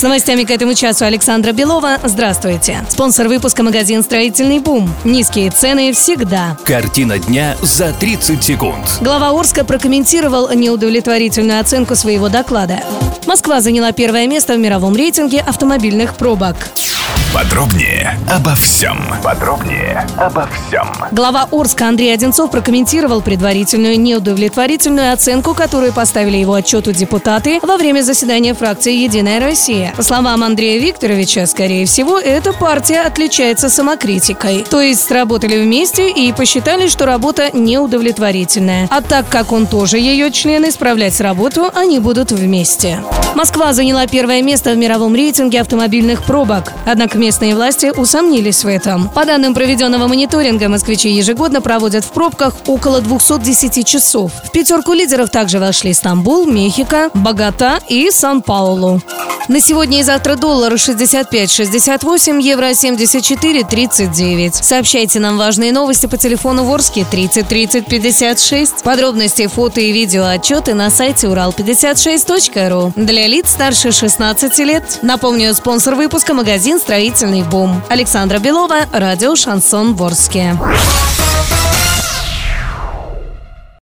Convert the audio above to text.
С новостями к этому часу Александра Белова. Здравствуйте. Спонсор выпуска магазин «Строительный бум». Низкие цены всегда. Картина дня за 30 секунд. Глава Орска прокомментировал неудовлетворительную оценку своего доклада. Москва заняла первое место в мировом рейтинге автомобильных пробок. Подробнее обо всем. Подробнее обо всем. Глава Орска Андрей Одинцов прокомментировал предварительную неудовлетворительную оценку, которую поставили его отчету депутаты во время заседания фракции «Единая Россия». По словам Андрея Викторовича, скорее всего, эта партия отличается самокритикой. То есть сработали вместе и посчитали, что работа неудовлетворительная. А так как он тоже ее член, исправлять работу они будут вместе. Москва заняла первое место в мировом рейтинге автомобильных пробок. Однако местные власти усомнились в этом. По данным проведенного мониторинга, москвичи ежегодно проводят в пробках около 210 часов. В пятерку лидеров также вошли Стамбул, Мехико, Богота и Сан-Паулу. На сегодня и завтра доллар 65-68, евро 74-39. Сообщайте нам важные новости по телефону Ворске 30 30 56. Подробности, фото и видео отчеты на сайте урал56.ру. Для лиц старше 16 лет. Напомню, спонсор выпуска магазин «Строительный бум». Александра Белова, радио «Шансон Ворске».